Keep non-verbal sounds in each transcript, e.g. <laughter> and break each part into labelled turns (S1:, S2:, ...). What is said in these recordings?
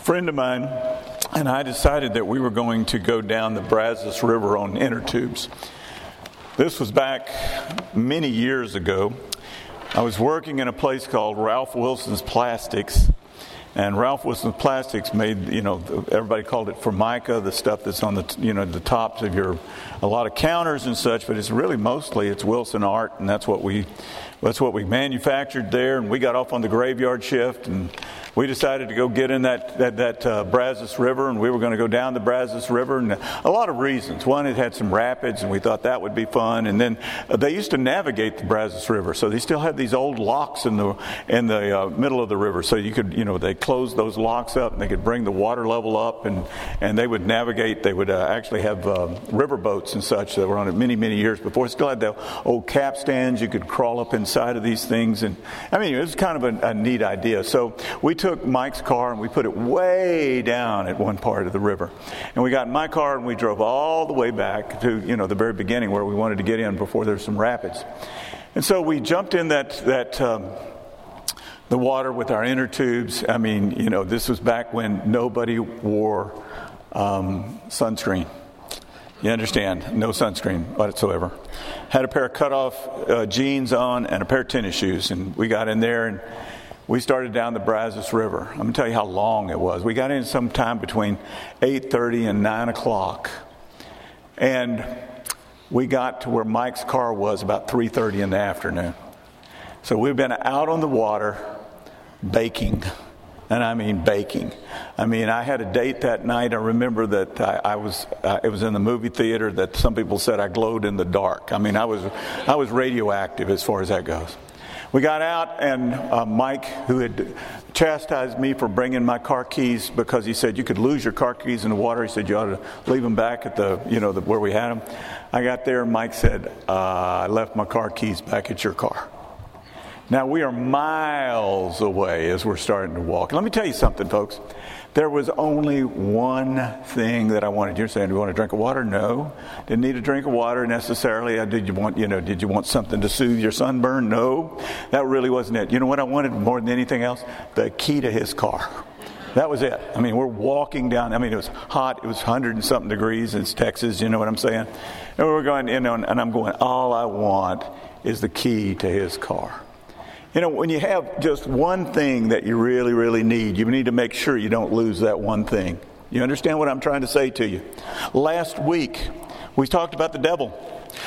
S1: friend of mine and I decided that we were going to go down the Brazos River on inner tubes. This was back many years ago. I was working in a place called Ralph Wilson's Plastics, and Ralph Wilson's Plastics made, you know, everybody called it Formica, the stuff that's on the, you know, the tops of your, a lot of counters and such, but it's really mostly it's Wilsonart, and that's what we, that's what we manufactured there, and we got off on the graveyard shift, and we decided to go get in that that, that uh, Brazos River, and we were going to go down the Brazos River, and a lot of reasons. One, it had some rapids, and we thought that would be fun. And then uh, they used to navigate the Brazos River, so they still had these old locks in the in the uh, middle of the river, so you could you know they closed those locks up, and they could bring the water level up, and and they would navigate. They would uh, actually have uh, river boats and such that were on it many many years before. Still had the old capstans. You could crawl up inside of these things, and I mean it was kind of a, a neat idea. So we took Mike's car and we put it way down at one part of the river. And we got in my car and we drove all the way back to, you know, the very beginning where we wanted to get in before there's some rapids. And so we jumped in that, that, um, the water with our inner tubes. I mean, you know, this was back when nobody wore um, sunscreen. You understand? No sunscreen whatsoever. Had a pair of cutoff uh, jeans on and a pair of tennis shoes. And we got in there and we started down the Brazos River. I'm to tell you how long it was. We got in sometime between 8:30 and 9 o'clock, and we got to where Mike's car was about 3:30 in the afternoon. So we've been out on the water, baking, and I mean baking. I mean, I had a date that night. I remember that I, I was uh, it was in the movie theater that some people said I glowed in the dark. I mean, I was I was radioactive as far as that goes. We got out, and uh, Mike, who had chastised me for bringing my car keys because he said you could lose your car keys in the water. He said you ought to leave them back at the, you know, the, where we had them. I got there, and Mike said, uh, I left my car keys back at your car. Now we are miles away as we're starting to walk. Let me tell you something, folks. There was only one thing that I wanted. You're saying, do you want a drink of water? No. Didn't need a drink of water necessarily. Uh, did you want, you know, did you want something to soothe your sunburn? No. That really wasn't it. You know what I wanted more than anything else? The key to his car. That was it. I mean, we're walking down. I mean, it was hot. It was 100 and something degrees. It's Texas. You know what I'm saying? And we're going, you know, and I'm going, all I want is the key to his car. You know, when you have just one thing that you really, really need, you need to make sure you don't lose that one thing. You understand what I'm trying to say to you? Last week, we talked about the devil.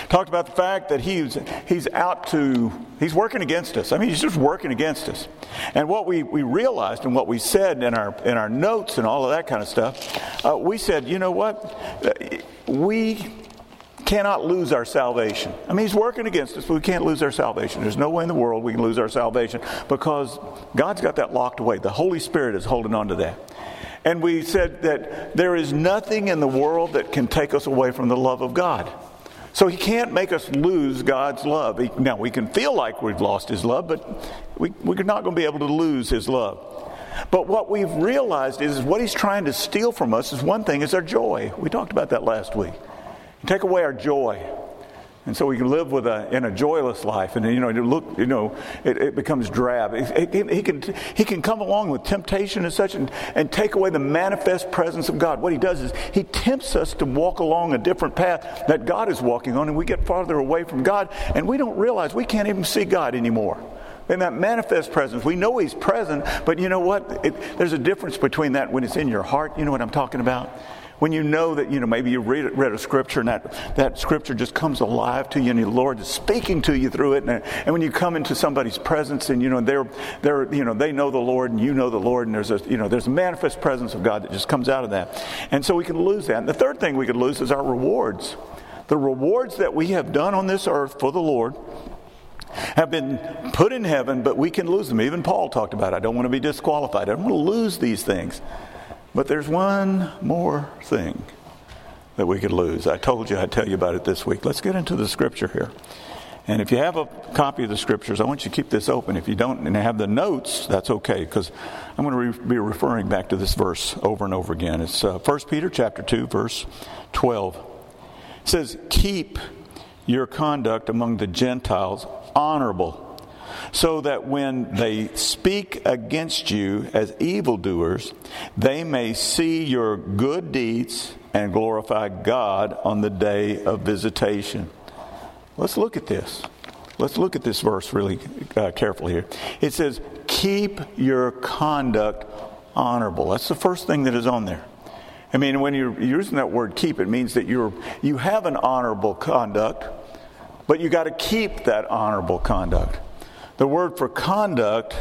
S1: Talked about the fact that he's, he's out to, he's working against us. I mean, he's just working against us. And what we, we realized and what we said in our, in our notes and all of that kind of stuff, uh, we said, you know what? We cannot lose our salvation. I mean, He's working against us, but we can't lose our salvation. There's no way in the world we can lose our salvation because God's got that locked away. The Holy Spirit is holding on to that. And we said that there is nothing in the world that can take us away from the love of God. So He can't make us lose God's love. Now, we can feel like we've lost His love, but we, we're not going to be able to lose His love. But what we've realized is what He's trying to steal from us is one thing, is our joy. We talked about that last week take away our joy. And so we can live with a, in a joyless life, and you know, look, you know, it, it becomes drab. he, can, he can come along with temptation and such, and, and take away the manifest presence of God. What he does is he tempts us to walk along a different path that God is walking on, and we get farther away from God, and we don't realize we can't even see God anymore. In that manifest presence, we know He's present, but you know what? It, there's a difference between that when it's in your heart. You know what I'm talking about? When you know that, you know, maybe you read, read a scripture and that, that scripture just comes alive to you and the Lord is speaking to you through it. And, and when you come into somebody's presence and, you know, they're, they're, you know, they know the Lord and you know the Lord and there's a, you know, there's a manifest presence of God that just comes out of that. And so we can lose that. And the third thing we could lose is our rewards. The rewards that we have done on this earth for the Lord have been put in heaven, but we can lose them. Even Paul talked about it. I don't want to be disqualified. I don't want to lose these things. But there's one more thing that we could lose. I told you I'd tell you about it this week. Let's get into the scripture here. And if you have a copy of the scriptures, I want you to keep this open. If you don't and have the notes, that's okay because I'm going to re- be referring back to this verse over and over again. It's uh, 1 Peter chapter 2 verse 12. It says, "Keep your conduct among the Gentiles honorable, so that when they speak against you as evildoers, they may see your good deeds and glorify God on the day of visitation. Let's look at this. Let's look at this verse really uh, carefully here. It says, Keep your conduct honorable. That's the first thing that is on there. I mean, when you're using that word keep, it means that you're, you have an honorable conduct, but you got to keep that honorable conduct. The word for conduct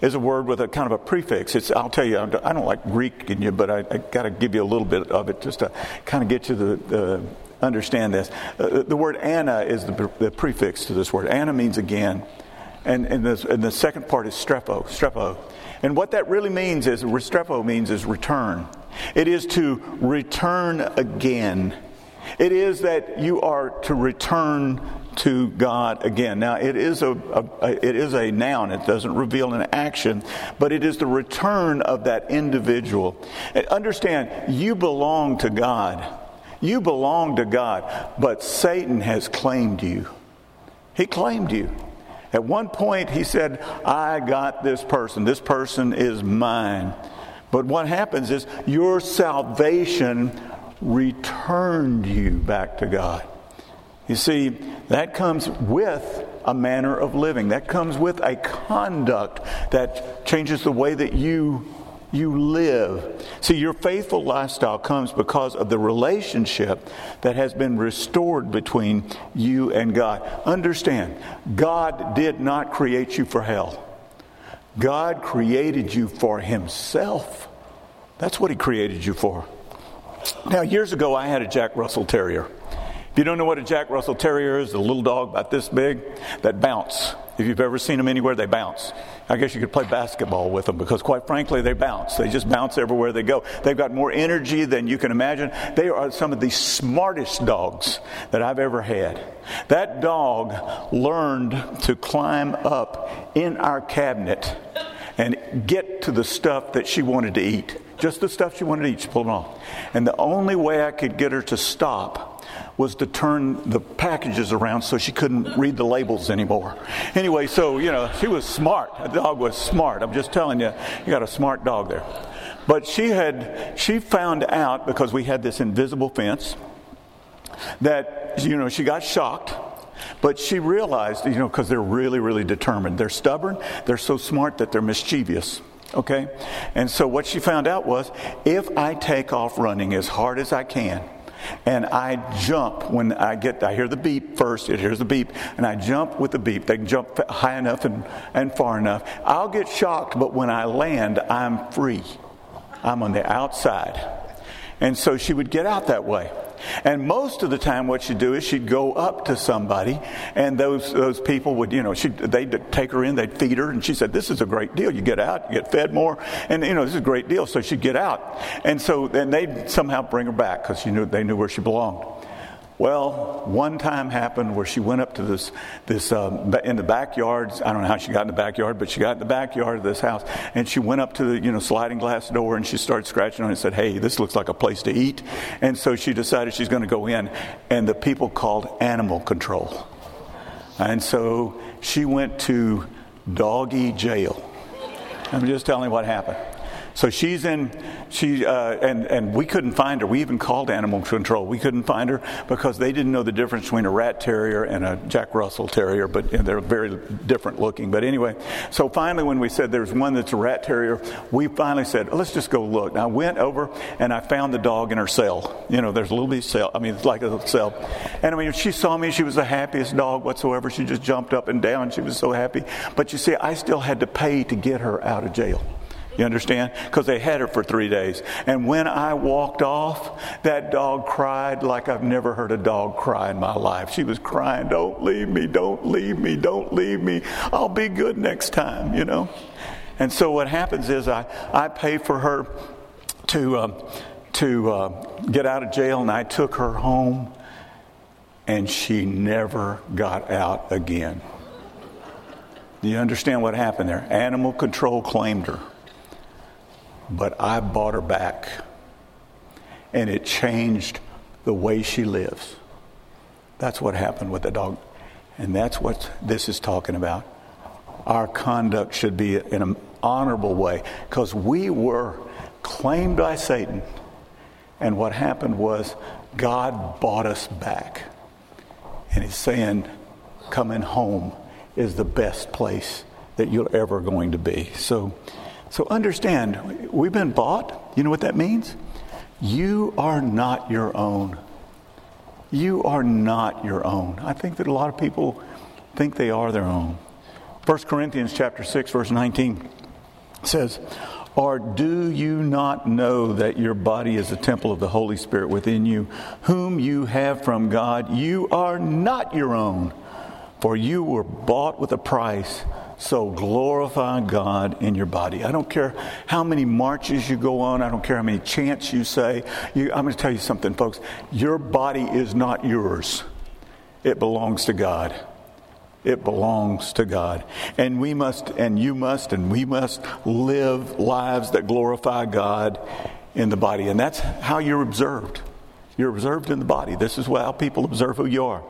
S1: is a word with a kind of a prefix. It's, I'll tell you, I don't like Greek in you, but I, I got to give you a little bit of it just to kind of get you the, the understand this. Uh, the word Anna is the, the, prefix to this word. Anna means again. And, and, this, and the second part is strepo, strepo. And what that really means is, strepo means is return. It is to return again. It is that you are to return to God again. Now, it is a, a, it is a noun. It doesn't reveal an action, but it is the return of that individual. And understand, you belong to God. You belong to God, but Satan has claimed you. He claimed you. At one point, he said, I got this person. This person is mine. But what happens is your salvation returned you back to God. You see, that comes with a manner of living. That comes with a conduct that changes the way that you you live. See, your faithful lifestyle comes because of the relationship that has been restored between you and God. Understand, God did not create you for hell. God created you for Himself. That's what He created you for. Now, years ago, I had a Jack Russell Terrier. If you don't know what a Jack Russell Terrier is, a little dog about this big that bounce. If you've ever seen them anywhere, they bounce. I guess you could play basketball with them because, quite frankly, they bounce. They just bounce everywhere they go. They've got more energy than you can imagine. They are some of the smartest dogs that I've ever had. That dog learned to climb up in our cabinet and get to the stuff that she wanted to eat. Just the stuff she wanted to eat, she pulled it off. And the only way I could get her to stop was to turn the packages around so she couldn't read the labels anymore. Anyway, so, you know, she was smart. The dog was smart. I'm just telling you, you got a smart dog there. But she had, she found out because we had this invisible fence that, you know, she got shocked. But she realized, you know, because they're really, really determined. They're stubborn. They're so smart that they're mischievous. Okay? And so what she found out was if I take off running as hard as I can, and I jump when I get, I hear the beep first, it hears the beep, and I jump with the beep. They can jump high enough and, and far enough. I'll get shocked, but when I land, I'm free. I'm on the outside. And so she would get out that way. And most of the time, what she'd do is she'd go up to somebody, and those those people would, you know, she they'd take her in, they'd feed her, and she said, "This is a great deal. You get out, you get fed more, and you know, this is a great deal." So she'd get out, and so then they'd somehow bring her back because she knew they knew where she belonged. Well, one time happened where she went up to this, this um, in the backyard. I don't know how she got in the backyard, but she got in the backyard of this house, and she went up to the you know sliding glass door, and she started scratching on it and said, "Hey, this looks like a place to eat." And so she decided she's going to go in, and the people called animal control, and so she went to doggy jail. I'm just telling you what happened. So she's in, she, uh, and, and we couldn't find her. We even called animal control. We couldn't find her because they didn't know the difference between a rat terrier and a Jack Russell terrier, but they're very different looking. But anyway, so finally, when we said there's one that's a rat terrier, we finally said, let's just go look. And I went over and I found the dog in her cell. You know, there's a little bit of cell. I mean, it's like a cell. And I mean, she saw me. She was the happiest dog whatsoever. She just jumped up and down. She was so happy. But you see, I still had to pay to get her out of jail. You understand? Because they had her for three days. And when I walked off, that dog cried like I've never heard a dog cry in my life. She was crying, Don't leave me, don't leave me, don't leave me. I'll be good next time, you know? And so what happens is I, I pay for her to, um, to uh, get out of jail, and I took her home, and she never got out again. Do you understand what happened there? Animal control claimed her but I bought her back. And it changed the way she lives. That's what happened with the dog. And that's what this is talking about. our conduct should be in an honorable way because we were claimed by Satan. And what happened was God bought us back. And He's saying, coming home is the best place that you're ever going to be. So, so understand, we've been bought. You know what that means? You are not your own. You are not your own. I think that a lot of people think they are their own. 1 Corinthians chapter 6 verse 19 says, "Or do you not know that your body is a temple of the Holy Spirit within you, whom you have from God? You are not your own, for you were bought with a price." So glorify God in your body. I don't care how many marches you go on. I don't care how many chants you say. You, I'm going to tell you something, folks. Your body is not yours. It belongs to God. It belongs to God. And we must, and you must, and we must live lives that glorify God in the body. And that's how you're observed. You're observed in the body. This is how people observe who you are.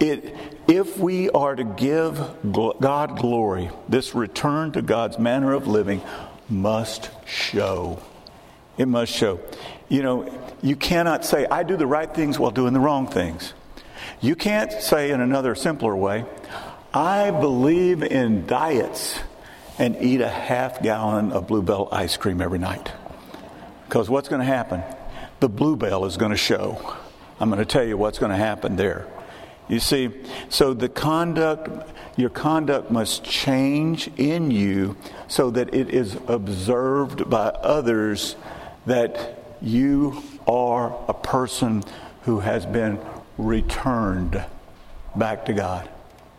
S1: It, if we are to give God glory, this return to God's manner of living must show. It must show. You know, you cannot say, I do the right things while doing the wrong things. You can't say in another simpler way, I believe in diets and eat a half gallon of Blue Bell ice cream every night. Because what's going to happen? The Blue Bell is going to show. I'm going to tell you what's going to happen there. You see, so the conduct, your conduct must change in you so that it is observed by others that you are a person who has been returned back to God.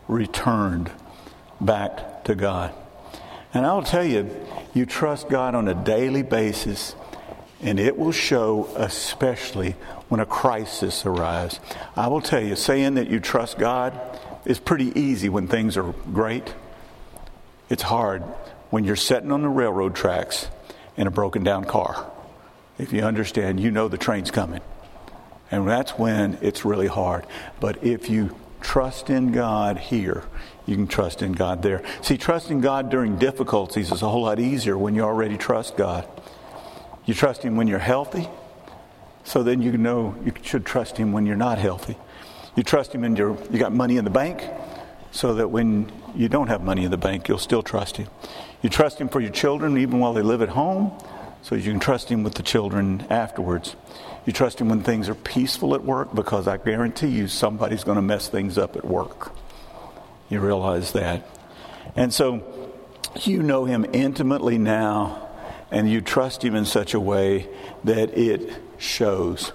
S1: Returned back to God. And I'll tell you, you trust God on a daily basis and it will show especially when a crisis arrives. I will tell you, saying that you trust God is pretty easy when things are great. It's hard when you're sitting on the railroad tracks in a broken down car. If you understand, you know the train's coming. And that's when it's really hard. But if you trust in God here, you can trust in God there. See, trusting God during difficulties is a whole lot easier when you already trust God. You trust Him when you're healthy, so then you know you should trust Him when you're not healthy. You trust Him when you're, you got money in the bank, so that when you don't have money in the bank, you'll still trust Him. You trust Him for your children even while they live at home, so you can trust Him with the children afterwards. You trust Him when things are peaceful at work, because I guarantee you somebody's going to mess things up at work. You realize that. And so you know Him intimately now and you trust Him in such a way that it shows.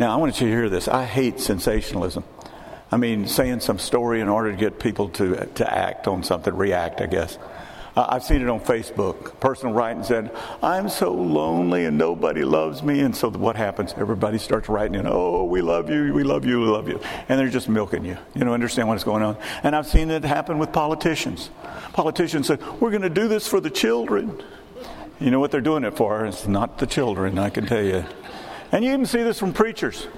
S1: Now, I want you to hear this. I hate sensationalism. I mean, saying some story in order to get people to, to act on something, react, I guess. Uh, I've seen it on Facebook. Person writing said, I'm so lonely and nobody loves me. And so what happens? Everybody starts writing in, oh, we love you, we love you, we love you. And they're just milking you. You know, understand what's going on. And I've seen it happen with politicians. Politicians say, we're going to do this for the children. You know what they're doing it for? It's not the children, I can tell you. And you even see this from preachers.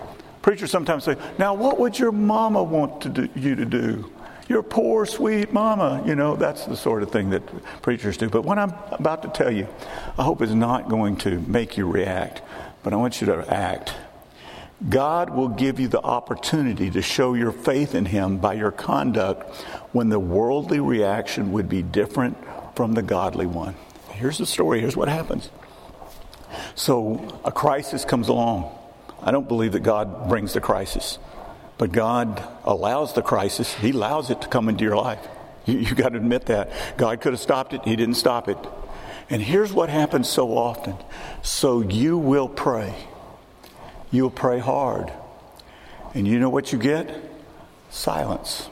S1: Preachers sometimes say, Now, what would your mama want to do, you to do? Your poor, sweet mama. You know, that's the sort of thing that preachers do. But what I'm about to tell you, I hope is not going to make you react, but I want you to act. God will give you the opportunity to show your faith in Him by your conduct when the worldly reaction would be different from the godly one. Here's the story. Here's what happens. So a crisis comes along. I don't believe that God brings the crisis, but God allows the crisis. He allows it to come into your life. You, you got to admit that. God could have stopped it, He didn't stop it. And here's what happens so often. So you will pray. You'll pray hard. And you know what you get? Silence.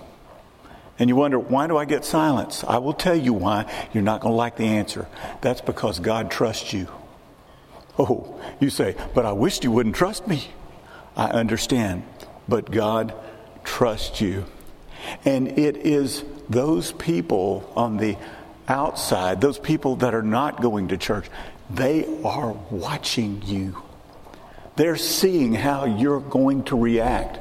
S1: And you wonder, why do I get silence? I will tell you why. You're not going to like the answer. That's because God trusts you. Oh, you say, but I wished you wouldn't trust me. I understand. But God trusts you. And it is those people on the outside, those people that are not going to church, they are watching you. They're seeing how you're going to react.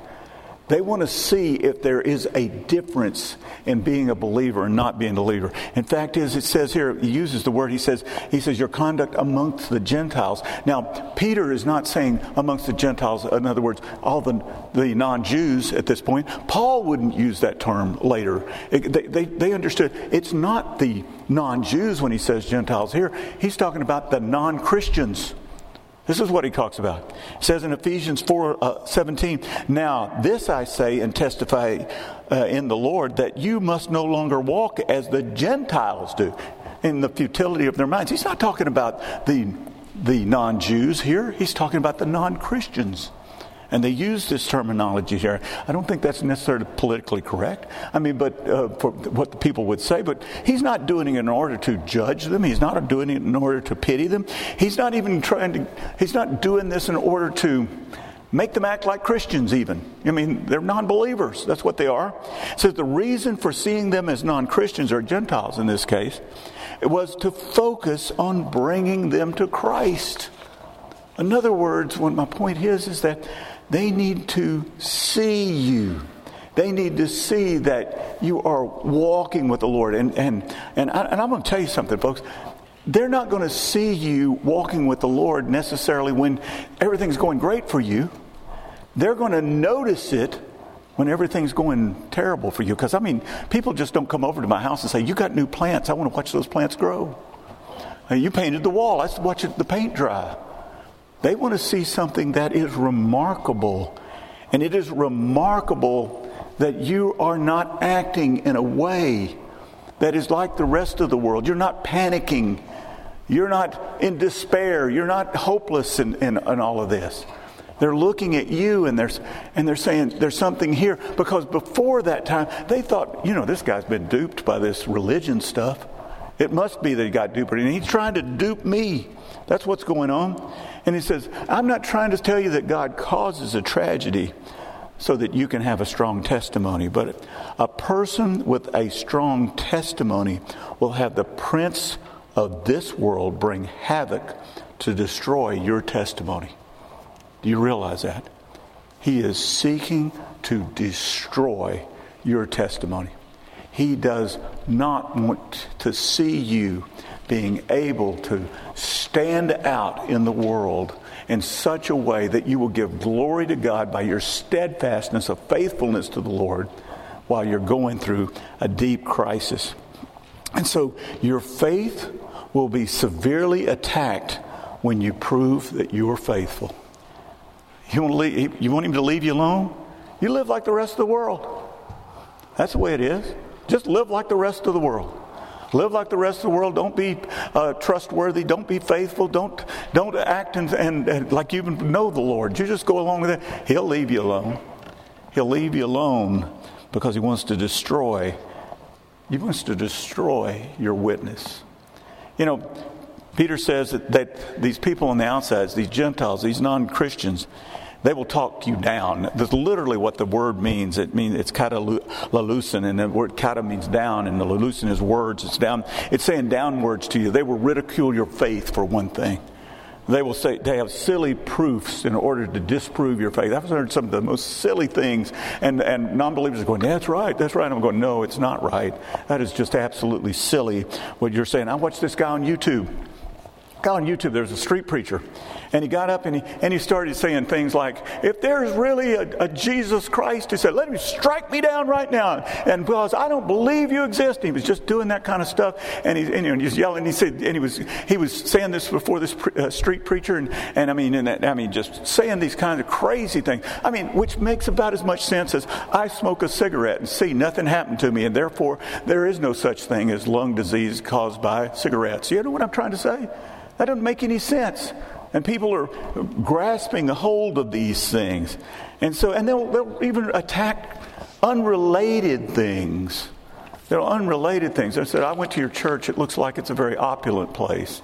S1: They want to see if there is a difference in being a believer and not being a believer. In fact, is it says here, he uses the word, he says, he says, your conduct amongst the Gentiles. Now, Peter is not saying amongst the Gentiles, in other words, all the, the non-Jews at this point. Paul wouldn't use that term later. It, they, they, they understood it's not the non-Jews when he says Gentiles here. He's talking about the non-Christians. This is what he talks about. It says in Ephesians 4 uh, 17, Now this I say and testify uh, in the Lord that you must no longer walk as the Gentiles do in the futility of their minds. He's not talking about the, the non Jews here, he's talking about the non Christians. And they use this terminology here. I don't think that's necessarily politically correct. I mean, but uh, for what the people would say, but he's not doing it in order to judge them. He's not doing it in order to pity them. He's not even trying to, he's not doing this in order to make them act like Christians, even. I mean, they're non believers. That's what they are. So the reason for seeing them as non Christians or Gentiles in this case, it was to focus on bringing them to Christ. In other words, what my point is, is that they need to see you. They need to see that you are walking with the Lord. And, and, and, I, and I'm going to tell you something, folks. They're not going to see you walking with the Lord necessarily when everything's going great for you. They're going to notice it when everything's going terrible for you. Because, I mean, people just don't come over to my house and say, You got new plants. I want to watch those plants grow. You painted the wall. Let's watch the paint dry. They want to see something that is remarkable. And it is remarkable that you are not acting in a way that is like the rest of the world. You're not panicking. You're not in despair. You're not hopeless in, in, in all of this. They're looking at you and they're, and they're saying there's something here. Because before that time, they thought, you know, this guy's been duped by this religion stuff. It must be that he got duped. And he's trying to dupe me. That's what's going on. And he says, I'm not trying to tell you that God causes a tragedy so that you can have a strong testimony, but a person with a strong testimony will have the prince of this world bring havoc to destroy your testimony. Do you realize that? He is seeking to destroy your testimony. He does not want to see you being able to stand out in the world in such a way that you will give glory to God by your steadfastness of faithfulness to the Lord while you're going through a deep crisis. And so your faith will be severely attacked when you prove that you are faithful. You want, leave, you want him to leave you alone? You live like the rest of the world. That's the way it is. Just live like the rest of the world. Live like the rest of the world. Don't be uh, trustworthy. Don't be faithful. Don't don't act and, and, and like you even know the Lord. You just go along with it. He'll leave you alone. He'll leave you alone because he wants to destroy. He wants to destroy your witness. You know, Peter says that, that these people on the outsides, these Gentiles, these non-Christians, they will talk you down. That's literally what the word means. It means it's kata lalusin, and the word kata means down, and the lalusin is words. It's down. It's saying downwards to you. They will ridicule your faith for one thing. They will say they have silly proofs in order to disprove your faith. I've heard some of the most silly things, and, and non-believers are going, "That's right, that's right." I'm going, "No, it's not right. That is just absolutely silly what you're saying." I watched this guy on YouTube guy on YouTube, there's a street preacher, and he got up and he, and he started saying things like, If there's really a, a, Jesus Christ, he said, Let him strike me down right now. And because I don't believe you exist, he was just doing that kind of stuff. And he, and, you he was yelling, he said, and he was, he was saying this before this pre, uh, street preacher, and, and I mean, and I mean, just saying these kinds of crazy things. I mean, which makes about as much sense as I smoke a cigarette and see nothing happen to me, and therefore there is no such thing as lung disease caused by cigarettes. You know what I'm trying to say? That doesn't make any sense. And people are grasping a hold of these things. And so, and they'll, they'll even attack unrelated things. They're unrelated things. I said, I went to your church. It looks like it's a very opulent place.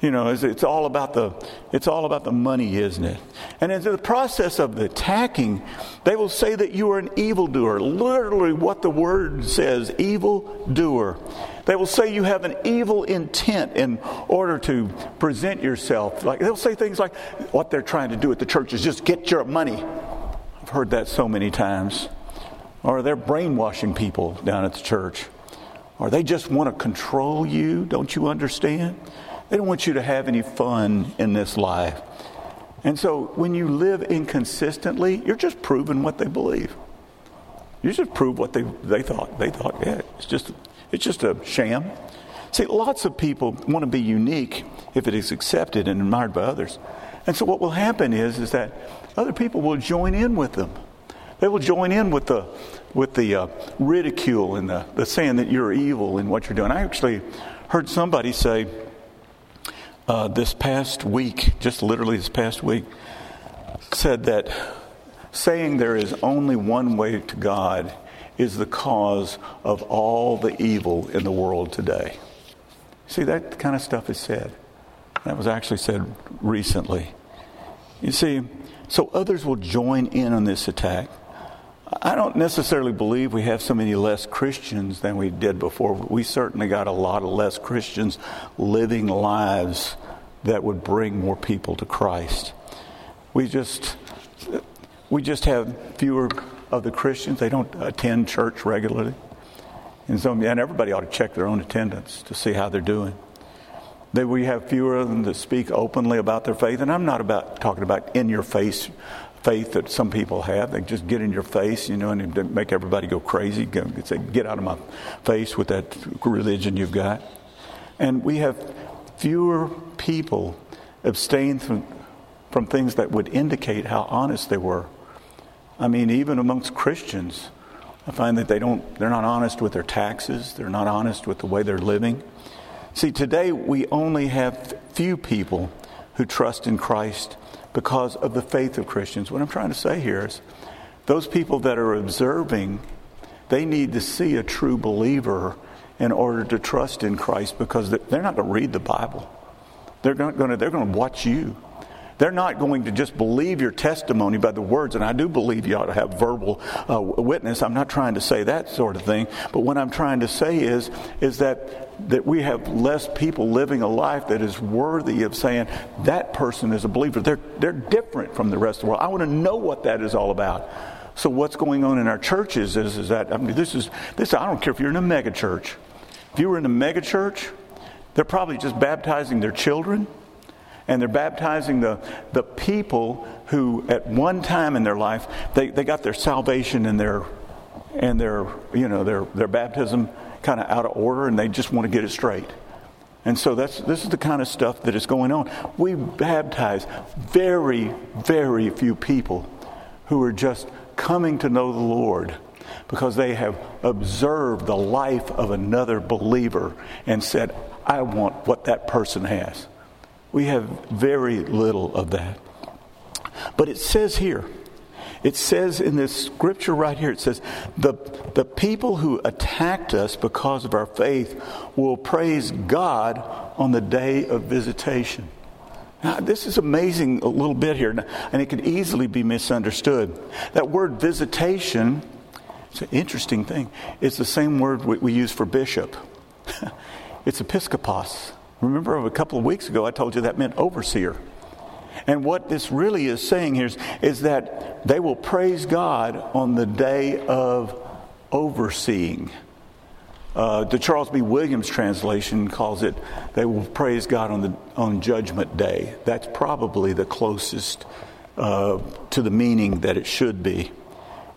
S1: You know, it's, it's, all about the it's all about the money, isn't it? And in the process of the attacking, they will say that you are an evildoer. Literally, what the word says, evil doer. They will say you have an evil intent in order to present yourself. Like they'll say things like, "What they're trying to do at the church is just get your money." I've heard that so many times. Or they're brainwashing people down at the church. Or they just want to control you. Don't you understand? They don't want you to have any fun in this life. And so when you live inconsistently, you're just proving what they believe. You just prove what they, they thought. They thought, yeah, it's just, it's just a sham. See, lots of people want to be unique if it is accepted and admired by others. And so what will happen is, is that other people will join in with them. They will join in with the, with the uh, ridicule and the, the saying that you're evil in what you're doing. I actually heard somebody say uh, this past week, just literally this past week, said that saying there is only one way to God is the cause of all the evil in the world today. See, that kind of stuff is said. That was actually said recently. You see, so others will join in on this attack. I don't necessarily believe we have so many less Christians than we did before. We certainly got a lot of less Christians living lives that would bring more people to Christ. We just we just have fewer of the Christians. They don't attend church regularly. And so and everybody ought to check their own attendance to see how they're doing. That we have fewer of them that speak openly about their faith. And I'm not about talking about in your face faith that some people have. They just get in your face, you know, and make everybody go crazy. Say, get out of my face with that religion you've got. And we have fewer people abstain from, from things that would indicate how honest they were. I mean, even amongst Christians, I find that they don't, they're not honest with their taxes, they're not honest with the way they're living. See, today we only have few people who trust in Christ because of the faith of Christians. What I'm trying to say here is those people that are observing, they need to see a true believer in order to trust in Christ because they're not going to read the Bible. They're going to, they're going to watch you. They're not going to just believe your testimony by the words, and I do believe you ought to have verbal uh, witness. I'm not trying to say that sort of thing, but what I'm trying to say is, is that that we have less people living a life that is worthy of saying that person is a believer. They're they're different from the rest of the world. I want to know what that is all about. So what's going on in our churches is, is that I mean this is this I don't care if you're in a mega church. If you were in a mega church, they're probably just baptizing their children and they're baptizing the, the people who at one time in their life they, they got their salvation and their and their you know their their baptism kind of out of order and they just want to get it straight. And so that's this is the kind of stuff that is going on. We baptize very very few people who are just coming to know the lord because they have observed the life of another believer and said i want what that person has we have very little of that. But it says here, it says in this scripture right here, it says, the, the people who attacked us because of our faith will praise God on the day of visitation. Now, this is amazing a little bit here, and it could easily be misunderstood. That word visitation, it's an interesting thing. It's the same word we, we use for bishop. <laughs> it's episkopos. Remember a couple of weeks ago, I told you that meant overseer. And what this really is saying here is, is that they will praise God on the day of overseeing. Uh, the Charles B. Williams translation calls it, they will praise God on, the, on Judgment Day. That's probably the closest uh, to the meaning that it should be.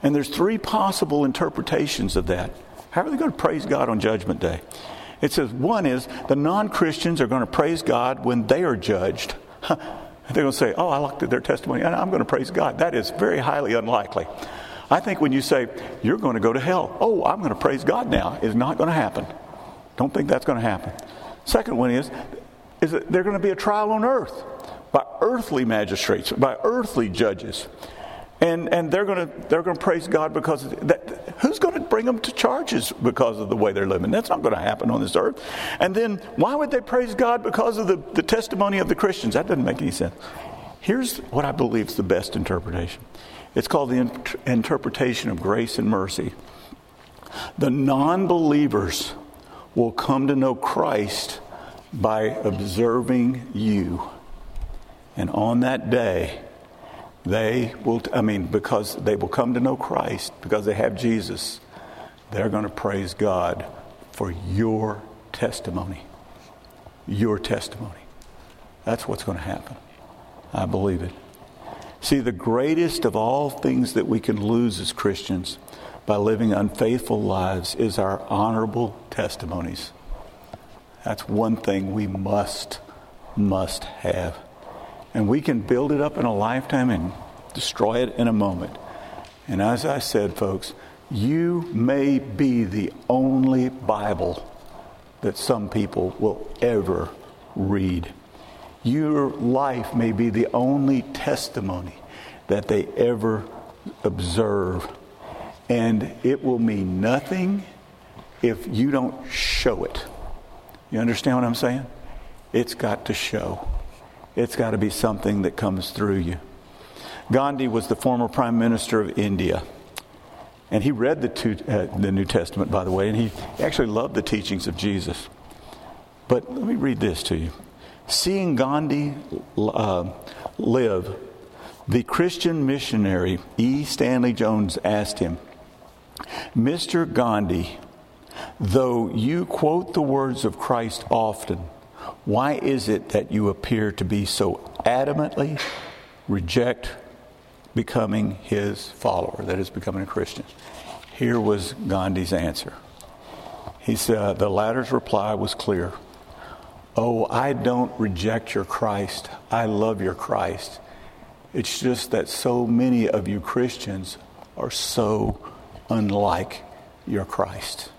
S1: And there's three possible interpretations of that. How are they going to praise God on Judgment Day? It says one is the non Christians are going to praise God when they are judged. They're going to say, Oh, I looked at their testimony and I'm going to praise God. That is very highly unlikely. I think when you say, You're going to go to hell, oh, I'm going to praise God now, is not going to happen. Don't think that's going to happen. Second one is, is that they're going to be a trial on earth by earthly magistrates, by earthly judges and and they're going to they're going to praise God because who's going to bring them to charges because of the way they're living? That's not going to happen on this earth. And then why would they praise God because of the, the testimony of the Christians? That doesn't make any sense. Here's what I believe is the best interpretation. It's called the in- interpretation of grace and mercy. The non-believers will come to know Christ by observing you. And on that day, they will, I mean, because they will come to know Christ, because they have Jesus, they're going to praise God for your testimony. Your testimony. That's what's going to happen. I believe it. See, the greatest of all things that we can lose as Christians by living unfaithful lives is our honorable testimonies. That's one thing we must, must have. And we can build it up in a lifetime and destroy it in a moment. And as I said, folks, you may be the only Bible that some people will ever read. Your life may be the only testimony that they ever observe. And it will mean nothing if you don't show it. You understand what I'm saying? It's got to show. It's got to be something that comes through you. Gandhi was the former prime minister of India. And he read the, two, uh, the New Testament, by the way, and he actually loved the teachings of Jesus. But let me read this to you. Seeing Gandhi uh, live, the Christian missionary E. Stanley Jones asked him, Mr. Gandhi, though you quote the words of Christ often, why is it that you appear to be so adamantly reject becoming his follower, that is, becoming a Christian? Here was Gandhi's answer. He said, uh, the latter's reply was clear. Oh, I don't reject your Christ. I love your Christ. It's just that so many of you Christians are so unlike your Christ.